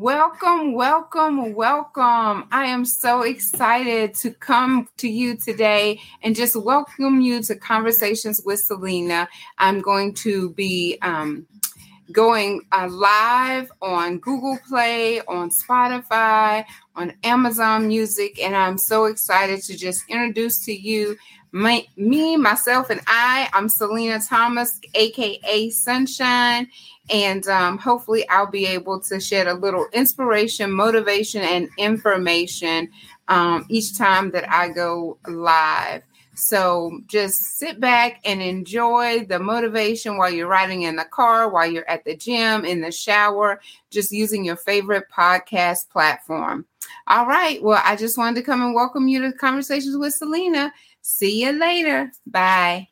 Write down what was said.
Welcome, welcome, welcome. I am so excited to come to you today and just welcome you to Conversations with Celena. I'm going to be um, going uh, live on Google Play, on Spotify, on Amazon Music, and I'm so excited to just introduce to you my, me, myself, and I. I'm Celena Thomas, aka Sunshine, and um, hopefully, I'll be able to shed a little inspiration, motivation, and information um, each time that I go live. So just sit back and enjoy the motivation while you're riding in the car, while you're at the gym, in the shower, just using your favorite podcast platform. All right. Well, I just wanted to come and welcome you to Conversations with Celena. See you later. Bye.